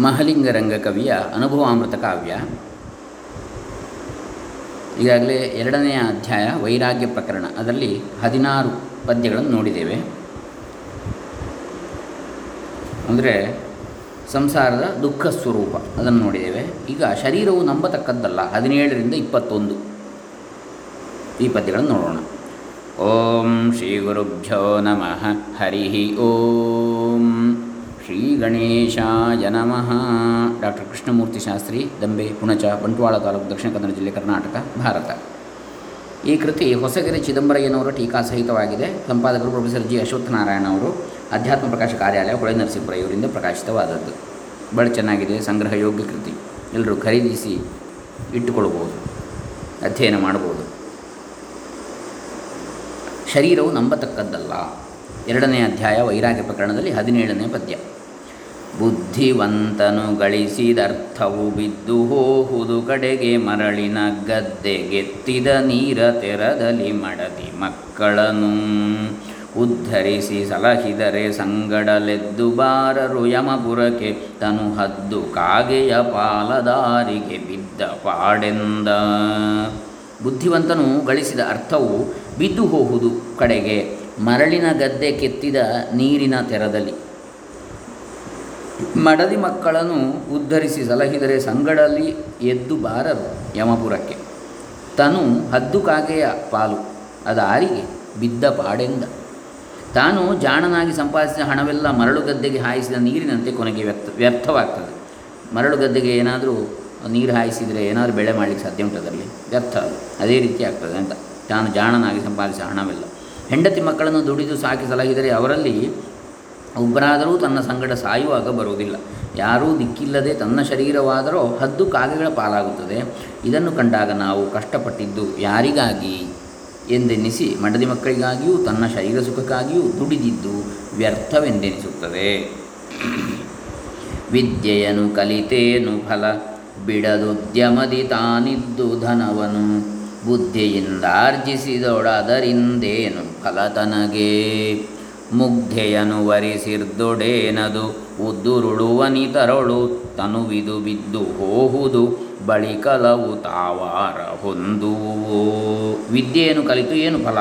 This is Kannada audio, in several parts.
ಮಹಲಿಂಗರಂಗ ಕವಿಯ ಅನುಭವಾಮೃತ ಕಾವ್ಯ. ಈಗಾಗಲೇ ಎರಡನೆಯ ಅಧ್ಯಾಯ ವೈರಾಗ್ಯ ಪ್ರಕರಣ, ಅದರಲ್ಲಿ ಹದಿನಾರು ಪದ್ಯಗಳನ್ನು ನೋಡಿದ್ದೇವೆ. ಅಂದರೆ ಸಂಸಾರದ ದುಃಖ ಸ್ವರೂಪ ಅದನ್ನು ನೋಡಿದ್ದೇವೆ. ಈಗ ಶರೀರವು ನಂಬತಕ್ಕದ್ದಲ್ಲ, ಹದಿನೇಳರಿಂದ ಇಪ್ಪತ್ತೊಂದು. ಈ ಪದ್ಯಗಳನ್ನು ನೋಡೋಣ. ಓಂ ಶ್ರೀ ಗುರುಭ್ಯೋ ನಮಃ ಹರಿ ಓಂ. ಗಣೇಶಾಯ ನಮಃ. ಡಾಕ್ಟರ್ ಕೃಷ್ಣಮೂರ್ತಿ ಶಾಸ್ತ್ರಿ, ದಂಬೆ, ಪುಣಚ, ಬಂಟ್ವಾಳ ತಾಲೂಕು ದಕ್ಷಿಣ ಕನ್ನಡ ಜಿಲ್ಲೆ ಕರ್ನಾಟಕ, ಭಾರತ. ಈ ಕೃತಿ ಹೊಸಗೆರೆ ಚಿದಂಬರಯ್ಯನವರ ಟೀಕಾ ಸಹಿತವಾಗಿದೆ ಸಂಪಾದಕರು ಪ್ರೊಫೆಸರ್ ಜಿ ಅಶ್ವತ್ಥನಾರಾಯಣ ಅವರು ಅಧ್ಯಾತ್ಮ ಪ್ರಕಾಶ ಕಾರ್ಯಾಲಯ ಹೊಳೆ ನರಸೀಪುರ ಇವರಿಂದ ಪ್ರಕಾಶಿತವಾದದ್ದು. ಭಾಳ ಚೆನ್ನಾಗಿದೆ ಸಂಗ್ರಹ ಯೋಗ್ಯ ಕೃತಿ. ಎಲ್ಲರೂ ಖರೀದಿಸಿ ಇಟ್ಟುಕೊಳ್ಬೋದು ಅಧ್ಯಯನ ಮಾಡ್ಬೋದು ಶರೀರವು ನಂಬತಕ್ಕದ್ದಲ್ಲ. ಎರಡನೇ ಅಧ್ಯಾಯ ವೈರಾಗ್ಯ ಪ್ರಕರಣದಲ್ಲಿ ಹದಿನೇಳನೇ ಪದ್ಯ. ಬುದ್ಧಿವಂತನು ಗಳಿಸಿದರ್ಥವು ಬಿದ್ದು ಹೋಹುದು ಕಡೆಗೆ ಮರಳಿನ ಗದ್ದೆ ಗೆತ್ತಿದ ನೀರ ತೆರದಲ್ಲಿ ಮಡದಿ ಮಕ್ಕಳನು ಉದ್ಧರಿಸಿ ಸಲಹಿದರೆ ಸಂಗಡಲೆದ್ದು ಬಾರರು ಯಮಪುರಕ್ಕೆ ತನು ಹದ್ದು ಕಾಗೆಯ ಪಾಲದಾರಿಗೆ ಬಿದ್ದ ಪಾಡೆಂದ. ಬುದ್ಧಿವಂತನು ಗಳಿಸಿದ ಅರ್ಥವು ಬಿದ್ದು ಹೋಹುದು ಕಡೆಗೆ ಮರಳಿನ ಗದ್ದೆ ಕೆತ್ತಿದ ನೀರಿನ ತೆರದಲ್ಲಿ. ಮಡದಿ ಮಕ್ಕಳನ್ನು ಉದ್ಧರಿಸಿ ಸಲಹಿದರೆ ಸಂಗಡಲ್ಲಿ ಎದ್ದು ಬಾರರು ಯಮಪುರಕ್ಕೆ. ತನು ಹದ್ದು ಕಾಗೆಯ ಪಾಲು ಅದಾರಿಗೆ ಬಿದ್ದ ಪಾಡೆಂದ. ತಾನು ಜಾಣನಾಗಿ ಸಂಪಾದಿಸಿದ ಹಣವೆಲ್ಲ ಮರಳು ಗದ್ದೆಗೆ ಹಾಯಿಸಿದ ನೀರಿನಂತೆ ಕೊನೆಗೆ ವ್ಯರ್ಥ ವ್ಯರ್ಥವಾಗ್ತದೆ. ಮರಳು ಗದ್ದೆಗೆ ಏನಾದರೂ ನೀರು ಹಾಯಿಸಿದರೆ ಏನಾದರೂ ಬೆಳೆ ಮಾಡಲಿಕ್ಕೆ ಸಾಧ್ಯ ಉಂಟು ಅದರಲ್ಲಿ? ವ್ಯರ್ಥ ಅದು. ಅದೇ ರೀತಿ ಆಗ್ತದೆ ಅಂತ. ತಾನು ಜಾಣನಾಗಿ ಸಂಪಾದಿಸಿದ ಹಣವೆಲ್ಲ. ಹೆಂಡತಿ ಮಕ್ಕಳನ್ನು ದುಡಿದು ಸಾಕಿ ಸಲಹಿದರೆ ಅವರಲ್ಲಿ ಒಬ್ಬರಾದರೂ ತನ್ನ ಸಂಗಡ ಸಾಯುವಾಗ ಬರುವುದಿಲ್ಲ. ಯಾರೂ ದಿಕ್ಕಿಲ್ಲದೆ ತನ್ನ ಶರೀರವಾದರೂ ಹದ್ದು ಕಾಗೆಗಳ ಪಾಲಾಗುತ್ತದೆ. ಇದನ್ನು ಕಂಡಾಗ ನಾವು ಕಷ್ಟಪಟ್ಟಿದ್ದು ಯಾರಿಗಾಗಿ ಎಂದೆನಿಸಿ ಮಡದಿ ಮಕ್ಕಳಿಗಾಗಿಯೂ ತನ್ನ ಶರೀರ ಸುಖಕ್ಕಾಗಿಯೂ ದುಡಿದಿದ್ದು ವ್ಯರ್ಥವೆಂದೆನಿಸುತ್ತದೆ. ವಿದ್ಯೆಯನು ಕಲಿತೇನು ಫಲ, ಬಿಡದುದ್ಯಮದಿ ತಾನಿದ್ದು ಧನವನು. ಬುದ್ಧಿಯಿಂದಾರ್ಜಿಸಿದೊಡದರಿಂದೇನು ಫಲ ತನಗೆ? ಮುಗ್ಧೆಯನು ವರಿಸಿರ್ದೊಡೇನದು? ಉದ್ದುರುಳುವನಿತರಳು ತನುವಿದು ಬಿದ್ದು ಹೋಹುದು, ಬಳಿಕಲವು ತಾವಾರ ಹೊಂದುವು? ವಿದ್ಯೆಯನ್ನು ಕಲಿತು ಏನು ಫಲ?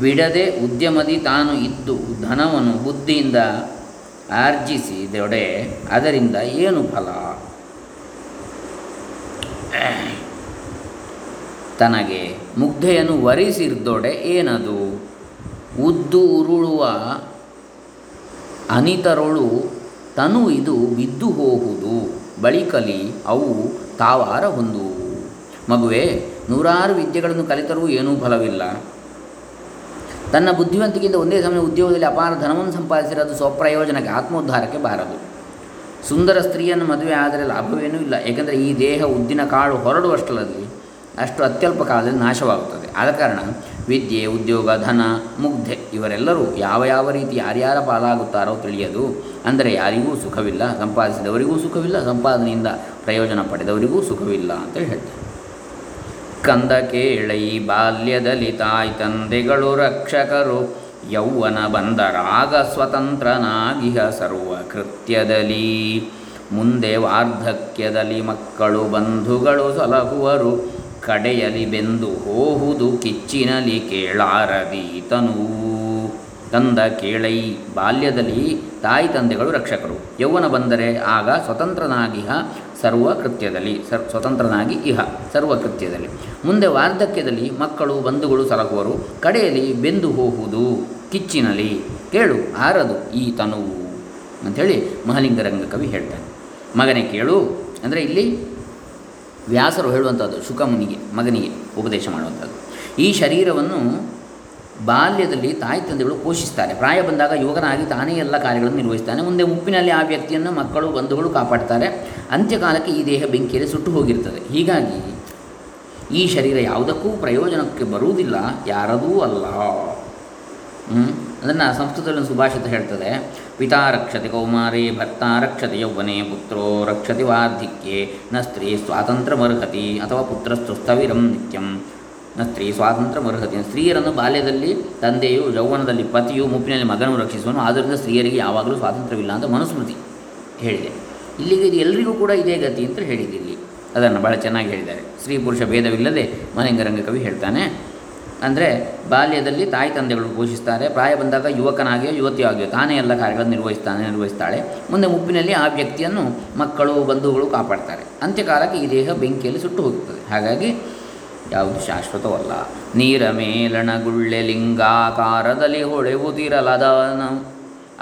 ಬಿಡದೆ ಉದ್ಯಮದಿ ತಾನು ಇದ್ದು ಧನವನ್ನು ಬುದ್ಧಿಯಿಂದ ಆರ್ಜಿಸಿದೊಡೆ, ಅದರಿಂದ ಏನು ಫಲ? ತನಗೆ ಮುಗ್ಧೆಯನ್ನು ವರಿಸಿರ್ದೊಡೆ ಏನದು? ಉದ್ದು ಉರುಳುವ ಅನಿತರೊಳು ತನು ಇದು ಬಿದ್ದು ಹೋಗುವುದು. ಬಳಿಕಲಿ ಅವು ತಾವಾರ ಹೊಂದುವು. ಮಗುವೆ, ನೂರಾರು ವಿದ್ಯೆಗಳನ್ನು ಕಲಿತರೂ ಏನೂ ಫಲವಿಲ್ಲ. ತನ್ನ ಬುದ್ಧಿವಂತಿಕೆಯಿಂದ ಒಂದೇ ಸಮಯ ಉದ್ಯೋಗದಲ್ಲಿ ಅಪಾರ ಧನವನ್ನು ಸಂಪಾದಿಸಿರೋದು ಸ್ವಪ್ರಯೋಜನಕ್ಕೆ, ಆತ್ಮೋದ್ಧಾರಕ್ಕೆ ಬಾರದು. ಸುಂದರ ಸ್ತ್ರೀಯನ್ನು ಮದುವೆ ಆದರೆ ಲಾಭವೇನೂ ಇಲ್ಲ. ಏಕೆಂದರೆ ಈ ದೇಹ ಉದ್ದಿನ ಕಾಳು ಹೊರಡುವಷ್ಟರಲ್ಲಿ ಅಷ್ಟು ಅತ್ಯಲ್ಪ ಕಾಲದಲ್ಲಿ ನಾಶವಾಗುತ್ತದೆ. ಆದ ಕಾರಣ ವಿದ್ಯೆ, ಉದ್ಯೋಗ, ಧನ, ಮುಗ್ಧೆ ಇವರೆಲ್ಲರೂ ಯಾವ ಯಾವ ರೀತಿ ಯಾರ್ಯಾರ ಪಾಲಾಗುತ್ತಾರೋ ತಿಳಿಯದು. ಅಂದರೆ ಯಾರಿಗೂ ಸುಖವಿಲ್ಲ, ಸಂಪಾದಿಸಿದವರಿಗೂ ಸುಖವಿಲ್ಲ, ಸಂಪಾದನೆಯಿಂದ ಪ್ರಯೋಜನ ಪಡೆದವರಿಗೂ ಸುಖವಿಲ್ಲ ಅಂತೇಳಿ ಹೇಳ್ತಾರೆ. ಕಂದ ಕೇಳೈ ಬಾಲ್ಯದಲ್ಲಿ ತಾಯಿ ತಂದೆಗಳು ರಕ್ಷಕರು, ಯೌವನ ಬಂದರಾಗ ಸ್ವತಂತ್ರನಾಗಿಹ ಸರ್ವ ಕೃತ್ಯದಲ್ಲಿ. ಮುಂದೆ ವಾರ್ಧಕ್ಯದಲ್ಲಿ ಮಕ್ಕಳು, ಬಂಧುಗಳು ಸಲಹುವರು ಕಡೆಯಲಿ ಬೆಂದು ಹೋಹುದು ಕಿಚ್ಚಿನಲಿ ಕೇಳಾರದೀತನು ತಂದ ಕೇಳೈ ಬಾಲ್ಯದಲ್ಲಿ ತಾಯಿ ತಂದೆಗಳು ರಕ್ಷಕರು. ಯೌವನ ಬಂದರೆ ಆಗ ಸ್ವತಂತ್ರನಾಗಿಹ ಸರ್ವ ಕೃತ್ಯದಲ್ಲಿ ಸರ್, ಸ್ವತಂತ್ರನಾಗಿ ಇಹ ಸರ್ವ ಕೃತ್ಯದಲ್ಲಿ ಮುಂದೆ ವಾರ್ಧಕ್ಯದಲ್ಲಿ ಮಕ್ಕಳು ಬಂಧುಗಳು ಸಲಹುವರು ಕಡೆಯಲ್ಲಿ ಬೆಂದು ಹೋಗುವುದು ಕಿಚ್ಚಿನಲಿ ಕೇಳು ಆರದು ಈ ತನುವು ಅಂಥೇಳಿ ಮಹಲಿಂಗರಂಗ ಕವಿ ಹೇಳ್ತಾನೆ. ಮಗನೇ ಕೇಳು, ಅಂದರೆ ಇಲ್ಲಿ ವ್ಯಾಸರು ಹೇಳುವಂಥದ್ದು, ಶುಕಮುನಿಗೆ, ಮಗನಿಗೆ ಉಪದೇಶ ಮಾಡುವಂಥದ್ದು. ಈ ಶರೀರವನ್ನು ಬಾಲ್ಯದಲ್ಲಿ ತಾಯಿ ತಂದೆಗಳು ಪೋಷಿಸ್ತಾರೆ. ಪ್ರಾಯ ಬಂದಾಗ ಯುವಕನಾಗಿ ತಾನೇ ಎಲ್ಲ ಕಾರ್ಯಗಳನ್ನು ನಿರ್ವಹಿಸ್ತಾನೆ. ಮುಂದೆ ಉಪ್ಪಿನಲ್ಲಿ ಆ ವ್ಯಕ್ತಿಯನ್ನು ಮಕ್ಕಳು, ಬಂಧುಗಳು ಕಾಪಾಡ್ತಾರೆ. ಅಂತ್ಯಕಾಲಕ್ಕೆ ಈ ದೇಹ ಬೆಂಕಿಯಲ್ಲಿ ಸುಟ್ಟು ಹೋಗಿರ್ತದೆ. ಹೀಗಾಗಿ ಈ ಶರೀರ ಯಾವುದಕ್ಕೂ ಪ್ರಯೋಜನಕ್ಕೆ ಬರುವುದಿಲ್ಲ, ಯಾರದೂ ಅಲ್ಲ. ಅದನ್ನು ಸಂಸ್ಕೃತದಲ್ಲಿ ಸುಭಾಷಿತ ಹೇಳ್ತದೆ. ಪಿತಾ ರಕ್ಷತೆ ಕೌಮಾರೇ, ಭರ್ತ ರಕ್ಷತಿ ಯೌವನೆ ಪುತ್ರೋ ರಕ್ಷತೆ ವಾರ್ಧಿಕ್ಯೆ. ನ ಸ್ತ್ರೀ ಸ್ವಾತಂತ್ರ್ಯಮರ್ಹತಿ ಅಥವಾ ಪುತ್ರಸ್ತು ಸ್ಥವಿರಂ ನಿತ್ಯಂ. ನ ಸ್ತ್ರೀ ಸ್ವಾತಂತ್ರ್ಯಮರ್ಹತಿ. ಸ್ತ್ರೀಯರನ್ನು ಬಾಲ್ಯದಲ್ಲಿ ತಂದೆಯು ಯೌವನದಲ್ಲಿ ಪತಿಯು ಮುಪ್ಪಿನಲ್ಲಿ ಮಗನನ್ನು ರಕ್ಷಿಸುವನು. ಆದ್ದರಿಂದ ಸ್ತ್ರೀಯರಿಗೆ ಯಾವಾಗಲೂ ಸ್ವಾತಂತ್ರ್ಯವಿಲ್ಲ ಅಂತ ಮನುಸ್ಮೃತಿ ಹೇಳಿದೆ. ಇಲ್ಲಿಗೆ ಇದು ಎಲ್ಲರಿಗೂ ಕೂಡ ಇದೇ ಗತಿ ಅಂತ ಹೇಳಿದ್ದಿಲ್ಲಿ ಅದನ್ನು ಭಾಳ ಚೆನ್ನಾಗಿ ಹೇಳಿದ್ದಾರೆ. ಸ್ತ್ರೀ ಪುರುಷ ಭೇದವಿಲ್ಲದೆ ಮನೆಂಗರಂಗ ಕವಿ ಹೇಳ್ತಾನೆ ಅಂದರೆ ಬಾಲ್ಯದಲ್ಲಿ ತಾಯಿ ತಂದೆಗಳು ಪೋಷಿಸ್ತಾರೆ. ಪ್ರಾಯ ಬಂದಾಗ ಯುವಕನಾಗಿಯೋ ಯುವತಿಯಾಗಿಯೋ ತಾನೇ ಎಲ್ಲ ಕಾರ್ಯಗಳನ್ನು ನಿರ್ವಹಿಸ್ತಾನೆ, ನಿರ್ವಹಿಸ್ತಾಳೆ. ಮುಂದೆ ಮುಪ್ಪಿನಲ್ಲಿ ಆ ವ್ಯಕ್ತಿಯನ್ನು ಮಕ್ಕಳು, ಬಂಧುಗಳು ಕಾಪಾಡ್ತಾರೆ. ಅಂತ್ಯಕಾಲಕ್ಕೆ ಈ ದೇಹ ಬೆಂಕಿಯಲ್ಲಿ ಸುಟ್ಟು ಹೋಗುತ್ತದೆ. ಹಾಗಾಗಿ ಯಾವುದು ಶಾಶ್ವತವಲ್ಲ. ನೀರ ಮೇಲಣಗುಳ್ಳೆ ಲಿಂಗಾಕಾರದಲ್ಲಿ ಹೊಳೆವುದಿರಲದನ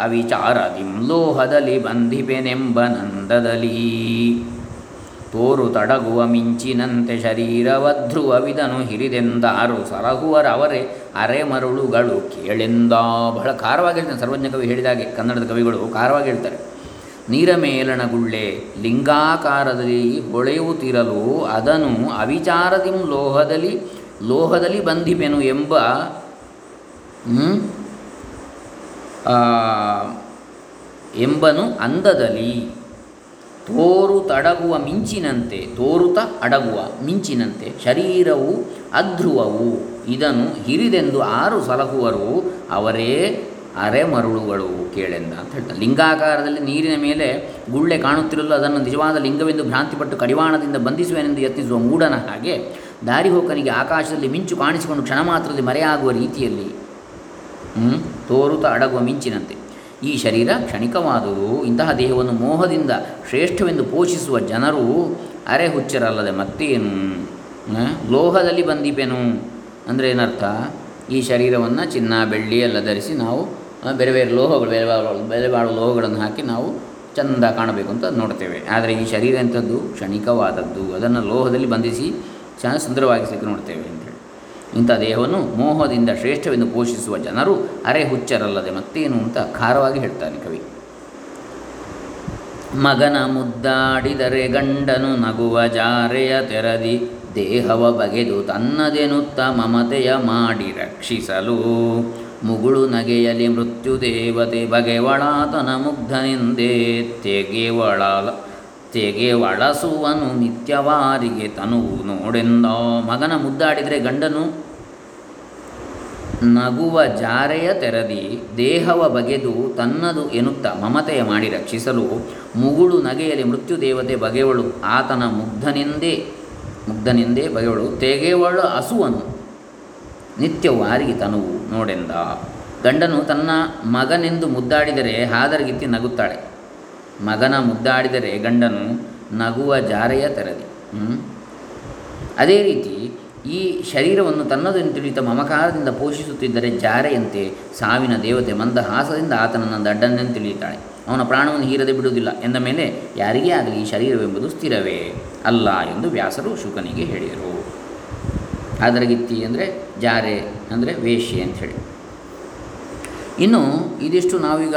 ಅವಿಚಾರದಿಂ ಲೋಹದಲ್ಲಿ ಬಂಧಿಪೆನೆಂಬ ನಂದದಲ್ಲಿ. ತೋರು ತಡಗುವ ಮಿಂಚಿನಂತೆ ಶರೀರವಧ್ರುವವಿದನು ಹಿರಿದೆಂದಾರು ಸರಹುವರವರೇ ಅರೆ ಮರುಳುಗಳು ಕೇಳೆಂದ. ಬಹಳ ಖಾರವಾಗಿ ಹೇಳ್ತಾನೆ ಸರ್ವಜ್ಞ ಕವಿ ಹೇಳಿದಾಗೆ ಕನ್ನಡದ ಕವಿಗಳು ಖಾರವಾಗಿ ಹೇಳ್ತಾರೆ. ನೀರ ಮೇಲಣಗುಳ್ಳೆ ಲಿಂಗಾಕಾರದಲ್ಲಿ ಹೊಳೆಯುತ್ತಿರಲು ಅದನ್ನು ಅವಿಚಾರದಿಂ ಲೋಹದಲ್ಲಿ ಲೋಹದಲ್ಲಿ ಬಂಧಿಪೆನು ಎಂಬ ಎಂಬನು ಅಂದದಲ್ಲಿ. ತೋರು ತಡಗುವ ಮಿಂಚಿನಂತೆ, ತೋರುತ ಅಡಗುವ ಮಿಂಚಿನಂತೆ ಶರೀರವು ಅಧ್ರುವವು ಇದನ್ನು ಹಿರಿದೆಂದು ಆರು ಸಲಹುವರು ಅವರೇ ಅರೆಮರುಳುಗಳು ಕೇಳೆಂದ ಅಂತ ಹೇಳ್ತಾರೆ ಲಿಂಗಾಕಾರದಲ್ಲಿ ನೀರಿನ ಮೇಲೆ ಗುಳ್ಳೆ ಕಾಣುತ್ತಿರಲು ಅದನ್ನು ನಿಜವಾದ ಲಿಂಗವೆಂದು ಭ್ರಾಂತಿಪಟ್ಟು ಕಡಿವಾಣದಿಂದ ಬಂಧಿಸುವೆನೆಂದು ಯತ್ನಿಸುವ ಮೂಢನ ಹಾಗೆ ದಾರಿಹೋಕನಿಗೆ ಆಕಾಶದಲ್ಲಿ ಮಿಂಚು ಕಾಣಿಸಿಕೊಂಡು ಕ್ಷಣ ಮಾತ್ರದಲ್ಲಿ ಮರೆಯಾಗುವ ರೀತಿಯಲ್ಲಿ? ತೋರುತ ಅಡಗುವ ಮಿಂಚಿನಂತೆ ಈ ಶರೀರ ಕ್ಷಣಿಕವಾದುದು. ಇಂತಹ ದೇಹವನ್ನು ಮೋಹದಿಂದ ಶ್ರೇಷ್ಠವೆಂದು ಪೋಷಿಸುವ ಜನರು ಅರೆ ಹುಚ್ಚರಲ್ಲದೆ ಮತ್ತೇನು? ಲೋಹದಲ್ಲಿ ಬಂದಿಪೆನು? ಅಂದರೆ ಏನರ್ಥ? ಈ ಶರೀರವನ್ನು ಚಿನ್ನ, ಬೆಳ್ಳಿ ಎಲ್ಲ ಧರಿಸಿ ನಾವು ಬೇರೆ ಬೇರೆ ಲೋಹಗಳು, ಬೇರೆ ಬೇರೆ ಬಾಳು ಲೋಹಗಳನ್ನು ಹಾಕಿ ನಾವು ಚಂದ ಕಾಣಬೇಕು ಅಂತ ನೋಡ್ತೇವೆ. ಆದರೆ ಈ ಶರೀರ ಎಂಥದ್ದು? ಕ್ಷಣಿಕವಾದದ್ದು. ಅದನ್ನು ಲೋಹದಲ್ಲಿ ಬಂಧಿಸಿ ಚ ಸುಂದರವಾಗಿಸಲಿಕ್ಕೆ ನೋಡ್ತೇವೆ ಇಂಥ ದೇಹವನ್ನು ಮೋಹದಿಂದ ಶ್ರೇಷ್ಠವೆಂದು ಪೋಷಿಸುವ ಜನರು ಅರೆ ಹುಚ್ಚರಲ್ಲದೆ ಮತ್ತೇನು ಅಂತ ಖಾರವಾಗಿ ಹೇಳ್ತಾನೆ ಕವಿ. ಮಗನ ಮುದ್ದಾಡಿದರೆ ಗಂಡನು ನಗುವ ಜಾರೆಯ ತೆರದಿ, ದೇಹವ ಬಗೆದು ತನ್ನದೆನುತ್ತ ಮಮತೆಯ ಮಾಡಿ ರಕ್ಷಿಸಲು. ಮುಗುಳು ನಗೆಯಲಿ ಮೃತ್ಯು ದೇವತೆ ಬಗೆವಳಾತನ ಮುಗ್ಧನೆಂದೇ ತೆಗೆವಳ ಒಳಸುವನು ನಿತ್ಯವಾರಿಗೆ ತನುವು ನೋಡೆಂದ. ಮಗನ ಮುದ್ದಾಡಿದರೆ ಗಂಡನು ನಗುವ ಜಾರೆಯ ತೆರದಿ, ದೇಹವ ಬಗೆದು ತನ್ನದು ಎನ್ನುತ್ತ ಮಮತೆಯ ಮಾಡಿ ರಕ್ಷಿಸಲು ಮುಗುಳು ನಗೆಯಲಿ ಮೃತ್ಯು ದೇವತೆ ಬಗೆವಳು. ಆತನ ಮುಗ್ಧನೆಂದೇ ಮುಗ್ಧನೆಂದೇ ಬಗೆವಳು. ತೆಗೆವಳು ಹಸುವನು ನಿತ್ಯ ವಾರಿಗೆ ತನುವು ನೋಡೆಂದ. ಗಂಡನು ತನ್ನ ಮಗನೆಂದು ಮುದ್ದಾಡಿದರೆ ಹಾದರಗಿತ್ತಿ ನಗುತ್ತಾಳೆ. ಮಗನ ಮುದ್ದಾಡಿದರೆ ಗಂಡನು ನಗುವ ಜಾರೆಯ ತೆರದಿ? ಅದೇ ರೀತಿ ಈ ಶರೀರವನ್ನು ತನ್ನದನ್ನು ತಿಳಿತ ಮಮಕಾರದಿಂದ ಪೋಷಿಸುತ್ತಿದ್ದರೆ ಜಾರೆಯಂತೆ ಸಾವಿನ ದೇವತೆ ಮಂದಹಾಸದಿಂದ ಆತನನ್ನು ದಡ್ಡನೆಂದು ತಿಳಿಯುತ್ತಾಳೆ. ಅವನ ಪ್ರಾಣವನ್ನು ಹೀರದೆ ಬಿಡುವುದಿಲ್ಲ. ಎಂದ ಮೇಲೆ ಯಾರಿಗೇ ಆಗಲಿ ಈ ಶರೀರವೆಂಬುದು ಸ್ಥಿರವೇ ಅಲ್ಲ ಎಂದು ವ್ಯಾಸರು ಶುಕನಿಗೆ ಹೇಳಿದರು. ಆದರಗಿತ್ತಿ ಅಂದರೆ ಜಾರೆ ಅಂದರೆ ವೇಶ್ಯೆ ಅಂತ ಹೇಳಿ. ಇನ್ನು ಇದಿಷ್ಟು ನಾವೀಗ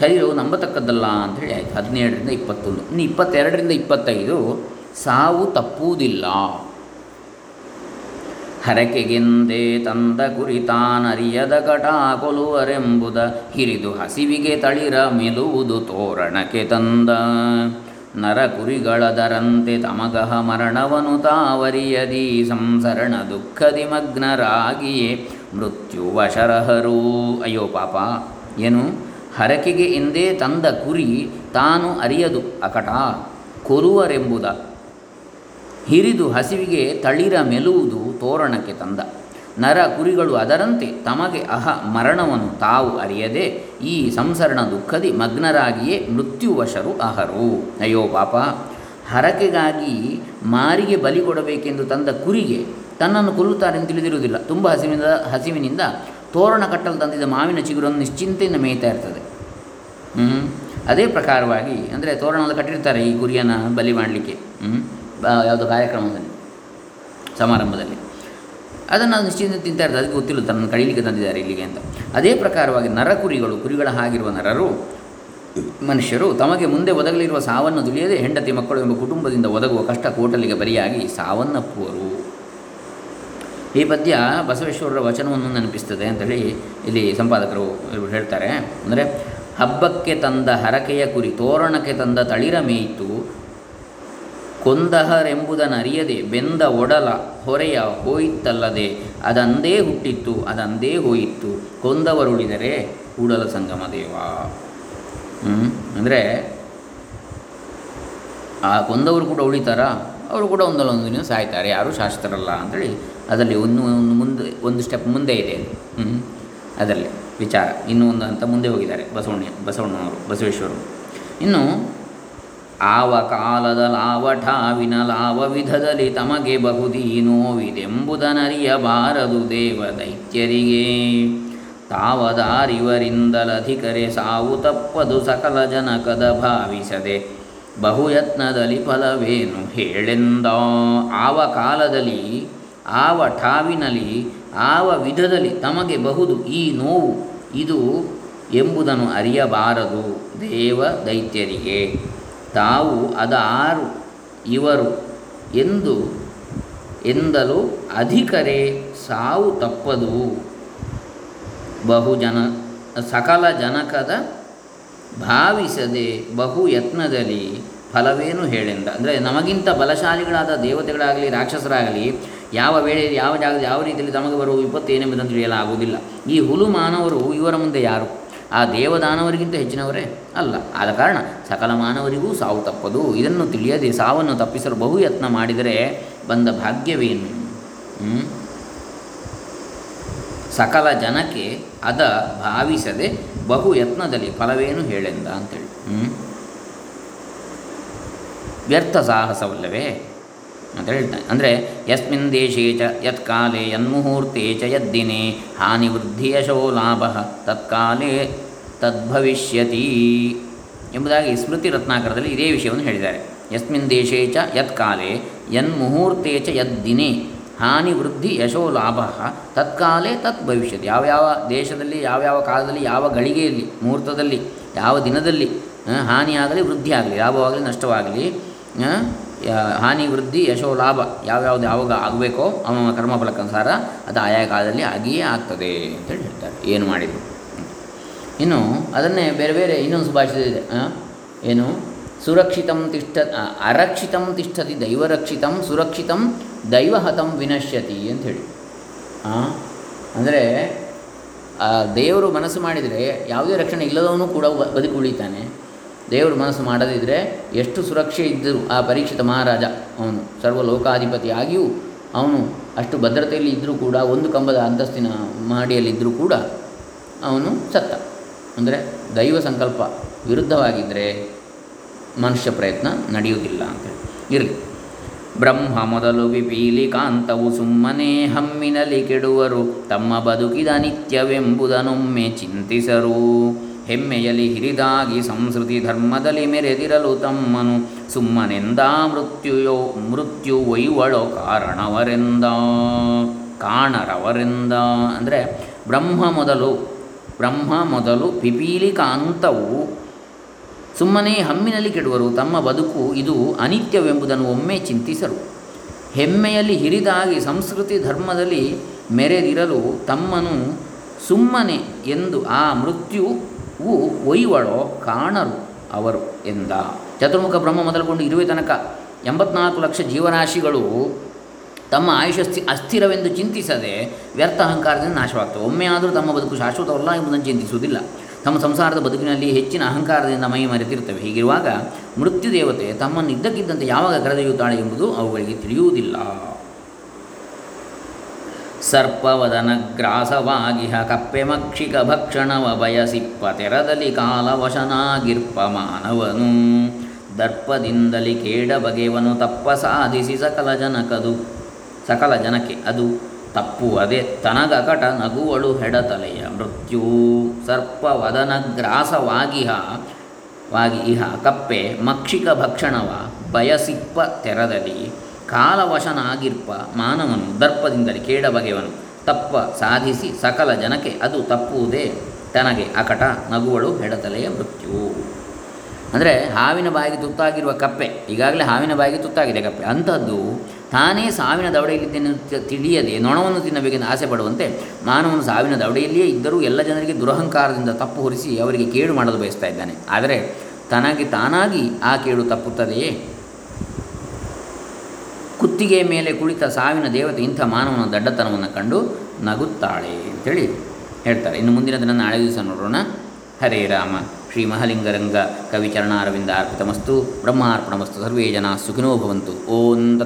ಶರೀರವು ನಂಬತಕ್ಕದ್ದಲ್ಲ ಅಂಥೇಳಿ ಆಯಿತು. ಹದಿನೇಳರಿಂದ ಇಪ್ಪತ್ತೊಂದು. ಇನ್ನು ಇಪ್ಪತ್ತೆರಡರಿಂದ ಇಪ್ಪತ್ತೈದು ಸಾವು ತಪ್ಪುವುದಿಲ್ಲ. ಹರಕೆಗೆಂದೇ ತಂದ ಕುರಿತಾನರಿಯದ ಕಟ ಕೊಲುವರೆಂಬುದ ಹಿರಿದು ಹಸಿವಿಗೆ ತಳಿರ ಮೆಲುವುದು ತೋರಣಕ್ಕೆ ತಂದ. ನರ ಕುರಿಗಳದರಂತೆ ತಮಗಹ ಮರಣವನು ತಾವರಿಯದಿ ಸಂಸರಣ ದುಃಖದಿ ಮಗ್ನರಾಗಿಯೇ ಮೃತ್ಯುವಶರಹರು. ಅಯ್ಯೋ ಪಾಪ. ಏನು? ಹರಕೆಗೆ ಎಂದೇ ತಂದ ಕುರಿ ತಾನು ಅರಿಯದು ಅಕಟ, ಕೊರುವರೆಂಬುದ. ಹಿರಿದು ಹಸಿವಿಗೆ ತಳಿರ ಮೆಲುವುದು ತೋರಣಕ್ಕೆ ತಂದ. ನರ ಕುರಿಗಳು ಅದರಂತೆ ತಮಗೆ ಅಹ ಮರಣವನ್ನು ತಾವು ಅರಿಯದೆ, ಈ ಸಂಸರಣ ದುಃಖದಿ ಮಗ್ನರಾಗಿಯೇ ಮೃತ್ಯುವಶರು ಅಹರು. ಅಯ್ಯೋ ಪಾಪ, ಹರಕೆಗಾಗಿ ಮಾರಿಗೆ ಬಲಿ ಕೊಡಬೇಕೆಂದು ತಂದ ಕುರಿಗೆ ತನ್ನನ್ನು ಕೊಲ್ಲುತ್ತಾರೆ ತಿಳಿದಿರುವುದಿಲ್ಲ. ತುಂಬ ಹಸಿವಿನಿಂದ ಹಸಿವಿನಿಂದ ತೋರಣ ಕಟ್ಟಲು ತಂದಿದ್ದ ಮಾವಿನ ಚಿಗುರನ್ನು ನಿಶ್ಚಿಂತೆಯಿಂದ ಮೇಯ್ತಾ ಇರ್ತದೆ? ಅದೇ ಪ್ರಕಾರವಾಗಿ, ಅಂದರೆ ತೋರಣವನ್ನು ಕಟ್ಟಿರ್ತಾರೆ ಈ ಗುರಿಯನ್ನು ಬಲಿ ಮಾಡಲಿಕ್ಕೆ. ಯಾವುದೋ ಕಾರ್ಯಕ್ರಮದಲ್ಲಿ, ಸಮಾರಂಭದಲ್ಲಿ. ಅದನ್ನು ಅದು ನಿಶ್ಚಿಂತ ತಿಂತಾ ಇರ್ತದೆ. ಅದಕ್ಕೆ ಗೊತ್ತಿಲ್ಲ, ತನ್ನ ಕಳೀಲಿಕ್ಕೆ ತಂದಿದ್ದಾರೆ ಇಲ್ಲಿಗೆ ಅಂತ. ಅದೇ ಪ್ರಕಾರವಾಗಿ ನರ ಕುರಿಗಳು ಕುರಿಗಳ ಹಾಗಿರುವ ನರರು, ಮನುಷ್ಯರು ತಮಗೆ ಮುಂದೆ ಒದಗಲಿರುವ ಸಾವನ್ನು ತಿಳಿಯದೆ ಹೆಂಡತಿ ಮಕ್ಕಳು ಎಂಬ ಕುಟುಂಬದಿಂದ ಒದಗುವ ಕಷ್ಟ ಕೋಟಲಿಗೆ ಬರಿಯಾಗಿ ಸಾವನ್ನಪ್ಪುವರು. ಈ ಪದ್ಯ ಬಸವೇಶ್ವರರ ವಚನವನ್ನು ನೆನಪಿಸ್ತದೆ ಅಂತೇಳಿ ಇಲ್ಲಿ ಸಂಪಾದಕರು ಹೇಳ್ತಾರೆ. ಅಂದರೆ, ಹಬ್ಬಕ್ಕೆ ತಂದ ಹರಕೆಯ ಕುರಿ ತೋರಣಕ್ಕೆ ತಂದ ತಳಿರ ಮೇಯಿತು ಕೊಂದಹರೆಂಬುದನ್ನರಿಯದೆ ಬೆಂದ ಒಡಲ ಹೊರೆಯ ಹೋಯಿತಲ್ಲದೆ ಅದಂದೇ ಹುಟ್ಟಿತ್ತು ಅದಂದೇ ಹೋಯಿತ್ತು. ಕೊಂದವರುಳಿದರೆ ಕೂಡಲ ಸಂಗಮ ದೇವ. ಅಂದರೆ, ಆ ಕೊಂದವರು ಕೂಡ ಉಳಿತಾರಾ? ಅವರು ಕೂಡ ಒಂದಲ್ಲ ಒಂದು ದಿನ ಸಾಯ್ತಾರೆ, ಯಾರೂ ಶಾಶ್ವತರಲ್ಲ ಅಂತೇಳಿ ಅದರಲ್ಲಿ ಒಂದು ಒಂದು ಮುಂದೆ, ಒಂದು ಸ್ಟೆಪ್ ಮುಂದೆ ಇದೆ ಅದರಲ್ಲಿ ವಿಚಾರ. ಇನ್ನೂ ಒಂದು ಅಂತ ಮುಂದೆ ಹೋಗಿದ್ದಾರೆ. ಬಸವಣ್ಣ, ಬಸವಣ್ಣನವರು, ಬಸವೇಶ್ವರರು. ಇನ್ನು ಆವ ಕಾಲದ ಲಾವಠಾವಿನ ಲಾವ ವಿಧದಲ್ಲಿ ತಮಗೆ ಬಹುದೀ ನೋವಿದೆಂಬುದನರಿಯಬಾರದು ದೇವ ದೈತ್ಯರಿಗೆ. ತಾವದಾರಿವರಿಂದಲಧಿಕರೆ ಸಾವು ತಪ್ಪದು ಸಕಲ ಜನಕದ ಭಾವಿಸದೆ. ಬಹುಯತ್ನದಲ್ಲಿ ಫಲವೇನು ಹೇಳೆಂದ ಆವ ಕಾಲದಲ್ಲಿ ಆವ ಠಾವಿನಲ್ಲಿ, ಆವ ವಿಧದಲ್ಲಿ ತಮಗೆ ಬಹುದು ಈ ನೋವು ಇದು ಎಂಬುದನ್ನು ಅರಿಯಬಾರದು ದೇವ ದೈತ್ಯರಿಗೆ. ತಾವು ಅದಾರು ಇವರು ಎಂದು ಎಂದಲು ಅಧಿಕರೇ ಸಾವು ತಪ್ಪದು. ಬಹುಜನ, ಸಕಲ ಜನಕದ ಭಾವಿಸದೆ ಬಹು ಯತ್ನದಲ್ಲಿ ಫಲವೇನು ಹೇಳೆಂದ? ಅಂದರೆ ನಮಗಿಂತ ಬಲಶಾಲಿಗಳಾದ ದೇವತೆಗಳಾಗಲಿ, ರಾಕ್ಷಸರಾಗಲಿ ಯಾವ ವೇಳೆಯಲ್ಲಿ ಯಾವ ಜಾಗದಲ್ಲಿ ಯಾವ ರೀತಿಯಲ್ಲಿ ತಮಗೆ ಬರುವ ವಿಪತ್ತು ಏನೆಂಬುದನ್ನು ತಿಳಿಯಲಾಗುವುದಿಲ್ಲ. ಈ ಹುಲು ಮಾನವರು ಇವರ ಮುಂದೆ ಯಾರು? ಆ ದೇವದಾನವರಿಗಿಂತ ಹೆಚ್ಚಿನವರೇ? ಅಲ್ಲ. ಆದ ಕಾರಣ ಸಕಲ ಮಾನವರಿಗೂ ಸಾವು ತಪ್ಪದು. ಇದನ್ನು ತಿಳಿಯದೆ ಸಾವನ್ನು ತಪ್ಪಿಸಲು ಬಹು ಯತ್ನ ಮಾಡಿದರೆ ಬಂದ ಭಾಗ್ಯವೇನು? ಸಕಲ ಜನಕ್ಕೆ ಅದ ಭಾವಿಸದೆ ಬಹು ಯತ್ನದಲ್ಲಿ ಫಲವೇನು ಹೇಳೆಂದ ಅಂತೇಳಿ. ವ್ಯರ್ಥ ಸಾಹಸವಲ್ಲವೇ? ಅಂತ ಹೇಳ್ತಾನೆ ಅಂದರೆ, ಯಸ್ಮಿನ್ ದೇಶೇ ಚ ಯತ್ಕಾಲೇ ಯನ್ಮುಹೂರ್ತೆ ಚ ಯದ್ದಿನೇ ಹಾನಿ ವೃದ್ಧಿ ಯಶೋ ಲಾಭ, ತತ್ಕಾಲೇ ತದ್ಭವಿಷ್ಯತಿ ಎಂಬುದಾಗಿ ಸ್ಮೃತಿ ರತ್ನಾಕರದಲ್ಲಿ ಇದೇ ವಿಷಯವನ್ನು ಹೇಳಿದ್ದಾರೆ. ಯಸ್ಮಿನ್ ದೇಶೇ ಚ ಯತ್ಕಾಲೇ ಯನ್ಮುಹೂರ್ತೆ ಚ ಯದ್ದಿನೇ ಹಾನಿ ವೃದ್ಧಿ ಯಶೋ ಲಾಭ, ತತ್ಕಾಲೇ ತತ್ ಭವಿಷ್ಯತಿ ಯಾವ್ಯಾವ ದೇಶದಲ್ಲಿ ಯಾವ್ಯಾವ ಕಾಲದಲ್ಲಿ, ಯಾವ ಗಳಿಗೆಯಲ್ಲಿ, ಮುಹೂರ್ತದಲ್ಲಿ, ಯಾವ ದಿನದಲ್ಲಿ ಹಾನಿಯಾಗಲಿ, ವೃದ್ಧಿಯಾಗಲಿ, ಲಾಭವಾಗಲಿ, ನಷ್ಟವಾಗಲಿ ಹಾನಿ, ವೃದ್ಧಿ, ಯಶೋ, ಲಾಭ ಯಾವ್ಯಾವ್ದು ಯಾವಾಗ ಆಗಬೇಕೋ ಅವನ ಕರ್ಮಫಲಕ್ಕನುಸಾರ ಅದು ಆಯಾ ಕಾಲದಲ್ಲಿ ಆಗಿಯೇ ಆಗ್ತದೆ ಅಂತೇಳಿ ಹೇಳ್ತಾರೆ. ಏನು ಮಾಡಿದರು? ಇನ್ನು ಅದನ್ನೇ ಬೇರೆ ಬೇರೆ ಇನ್ನೊಂದು ಸುಭಾಷಿತ ಇದೆ. ಏನು? ಸುರಕ್ಷಿತಂ ತಿಷ್ಠ ಅರಕ್ಷಿತಂ ತಿಷ್ಠತಿ ದೈವರಕ್ಷಿತಂ ಸುರಕ್ಷಿತಂ ದೈವಹತಂ ವಿನಶ್ಯತಿ ಅಂಥೇಳಿ. ಅಂದರೆ ದೇವರು ಮನಸ್ಸು ಮಾಡಿದರೆ ಯಾವುದೇ ರಕ್ಷಣೆ ಇಲ್ಲದವನು ಕೂಡ ಬದುಕಿ ಉಳಿತಾನೆ. ದೇವರು ಮನಸ್ಸು ಮಾಡದಿದ್ದರೆ ಎಷ್ಟು ಸುರಕ್ಷೆ ಇದ್ದರೂ ಆ ಪರೀಕ್ಷಿತ ಮಹಾರಾಜ, ಅವನು ಸರ್ವ ಲೋಕಾಧಿಪತಿಯಾಗಿಯೂ ಅವನು ಅಷ್ಟು ಭದ್ರತೆಯಲ್ಲಿ ಇದ್ದರೂ ಕೂಡ, ಒಂದು ಕಂಬದ ಅಂತಸ್ತಿನ ಮಹಡಿಯಲ್ಲಿದ್ದರೂ ಕೂಡ ಅವನು ಸತ್ತ. ಅಂದರೆ ದೈವ ಸಂಕಲ್ಪ ವಿರುದ್ಧವಾಗಿದ್ದರೆ ಮನುಷ್ಯ ಪ್ರಯತ್ನ ನಡೆಯುವುದಿಲ್ಲ ಅಂತ ಇರಲಿ. ಬ್ರಹ್ಮ ಮೊದಲು ವಿಪೀಲಿ ಕಾಂತವು ಸುಮ್ಮನೆ ಹಮ್ಮಿನಲ್ಲಿ ಕೆಡುವರು, ತಮ್ಮ ಬದುಕಿದ ನಿತ್ಯವೆಂಬುದನ್ನೊಮ್ಮೆ ಚಿಂತಿಸರು. ಹೆಮ್ಮೆಯಲಿ ಹಿರಿದಾಗಿ ಸಂಸ್ಕೃತಿ ಧರ್ಮದಲ್ಲಿ ಮೆರೆದಿರಲು ತಮ್ಮನು. ಸುಮ್ಮನೆಂದ ಮೃತ್ಯುಯೋ, ಮೃತ್ಯು ವೈವಳೋ ಕಾರಣವರೆಂದ, ಕಾಣರವರೆಂದ. ಅಂದರೆ ಬ್ರಹ್ಮ ಮೊದಲು ಬ್ರಹ್ಮ ಮೊದಲು ಪಿಪೀಲಿ ಕಾಂತವು ಸುಮ್ಮನೆ ಹಮ್ಮಿನಲ್ಲಿ ಕೆಡುವರು. ತಮ್ಮ ಬದುಕು ಇದು ಅನಿತ್ಯವೆಂಬುದನ್ನು ಒಮ್ಮೆ ಚಿಂತಿಸರು. ಹೆಮ್ಮೆಯಲ್ಲಿ ಹಿರಿದಾಗಿ ಸಂಸ್ಕೃತಿ ಧರ್ಮದಲ್ಲಿ ಮೆರೆದಿರಲು ತಮ್ಮನು ಸುಮ್ಮನೆ ಎಂದು ಆ ಮೃತ್ಯುವು ಒಯ್ವಳೋ ಕಾಣರು ಅವರು ಎಂದ. ಚತುರ್ಮುಖ ಬ್ರಹ್ಮ ಮೊದಲುಕೊಂಡು ಇರುವೆ ತನಕ ಎಂಬತ್ನಾಲ್ಕು ಲಕ್ಷ ಜೀವರಾಶಿಗಳು ತಮ್ಮ ಆಯುಷ್ಯ ಸ್ಥಿ ಅಸ್ಥಿರವೆಂದು ಚಿಂತಿಸದೆ ವ್ಯರ್ಥ ಅಹಂಕಾರದಿಂದ ನಾಶವಾಗ್ತವೆ. ಒಮ್ಮೆ ಆದರೂ ತಮ್ಮ ಬದುಕು ಶಾಶ್ವತವಲ್ಲ ಎಂಬುದನ್ನು ಚಿಂತಿಸುವುದಿಲ್ಲ. ತಮ್ಮ ಸಂಸಾರದ ಬದುಕಿನಲ್ಲಿ ಹೆಚ್ಚಿನ ಅಹಂಕಾರದಿಂದ ಮೈ ಮರೆತಿರುತ್ತವೆ. ಹೀಗಿರುವಾಗ ಮೃತ್ಯುದೇವತೆ ತಮ್ಮನ್ನು ಇದ್ದಕ್ಕಿದ್ದಂತೆ ಯಾವಾಗ ಕರೆದೊಯ್ಯುತ್ತಾಳೆ ಎಂಬುದು ಅವುಗಳಿಗೆ ತಿಳಿಯುವುದಿಲ್ಲ. ಸರ್ಪವದನ ಗ್ರಾಸವಾಗಿಹ ಕಪ್ಪೆ ಮಕ್ಷಿಕ ಭಕ್ಷಣವ ಬಯಸಿಪ್ಪ ತೆರದಲ್ಲಿ ಕಾಲವಶನಾಗಿರ್ಪ ಮಾನವನು ದರ್ಪದಿಂದಲಿ ಕೇಡ ಬಗೆವನು ತಪ್ಪ ಸಾಧಿಸಿ ಸಕಲ ಜನಕದು ಸಕಲ ಜನಕ್ಕೆ ಅದು ತಪ್ಪುವದೇ ತನಗ ಕಟ ನಗುವಳು ಹೆಡತಲೆಯ ಮೃತ್ಯು. ಸರ್ಪವದನ ಗ್ರಾಸವಾಗಿಹ ವಾಗಿ ಇಹ ಕಪ್ಪೆ ಮಕ್ಷಿಕ ಭಕ್ಷಣವ ಬಯಸಿಪ್ಪ ತೆರದಲ್ಲಿ ಕಾಲವಶನಾಗಿರ್ಪ ಮಾನವನು ದರ್ಪದಿಂದಲೇ ಕೇಡ ತಪ್ಪ ಸಾಧಿಸಿ ಸಕಲ ಜನಕ್ಕೆ ಅದು ತಪ್ಪುವುದೇ ತನಗೆ ಅಕಟ ನಗುವಳು ಹೆಡತಲೆಯ ಮೃತ್ಯು. ಅಂದರೆ ಹಾವಿನ ಬಾಯಿಗೆ ತುತ್ತಾಗಿರುವ ಕಪ್ಪೆ, ಈಗಾಗಲೇ ಹಾವಿನ ಬಾಯಿಗೆ ತುತ್ತಾಗಿದೆ ಕಪ್ಪೆ. ಅಂಥದ್ದು ತಾನೇ ಸಾವಿನ ದವಡೆಯಲ್ಲಿದ್ದೇನೆ ತಿಳಿಯದೆ ನೊಣವನ್ನು ತಿನ್ನಬೇಕೆಂದು ಆಸೆ ಪಡುವಂತೆ ಮಾನವನು ಸಾವಿನ ದವಡೆಯಲ್ಲಿಯೇ ಇದ್ದರೂ ಎಲ್ಲ ಜನರಿಗೆ ದುರಹಂಕಾರದಿಂದ ತಪ್ಪು ಹೊರಿಸಿ ಅವರಿಗೆ ಕೇಡು ಮಾಡಲು ಬಯಸ್ತಾ ಇದ್ದಾನೆ. ಆದರೆ ತನಗೆ ತಾನಾಗಿ ಆ ಕೇಡು ತಪ್ಪುತ್ತದೆಯೇ? ಕುತ್ತಿಗೆಯ ಮೇಲೆ ಕುಳಿತ ಸಾವಿನ ದೇವತೆ ಇಂಥ ಮಾನವನ ದಡ್ಡತನವನ್ನು ಕಂಡು ನಗುತ್ತಾಳೆ ಅಂತೇಳಿ ಹೇಳ್ತಾರೆ. ಇನ್ನು ಮುಂದಿನದನ್ನು ನಾಳೆ ದಿವಸ ನೋಡೋಣ. ಹರೇ ರಾಮ. ಶ್ರೀ ಮಹಲಿಂಗರಂಗ ಕವಿಚರಣಾರವಿಂದ ಅರ್ಪಿತಮಸ್ತು ಬ್ರಹ್ಮಾರ್ಪಣಮಸ್ತು. ಸರ್ವೇ ಜನ ಸುಖಿನೋ ಭವಂತು. ಓಂ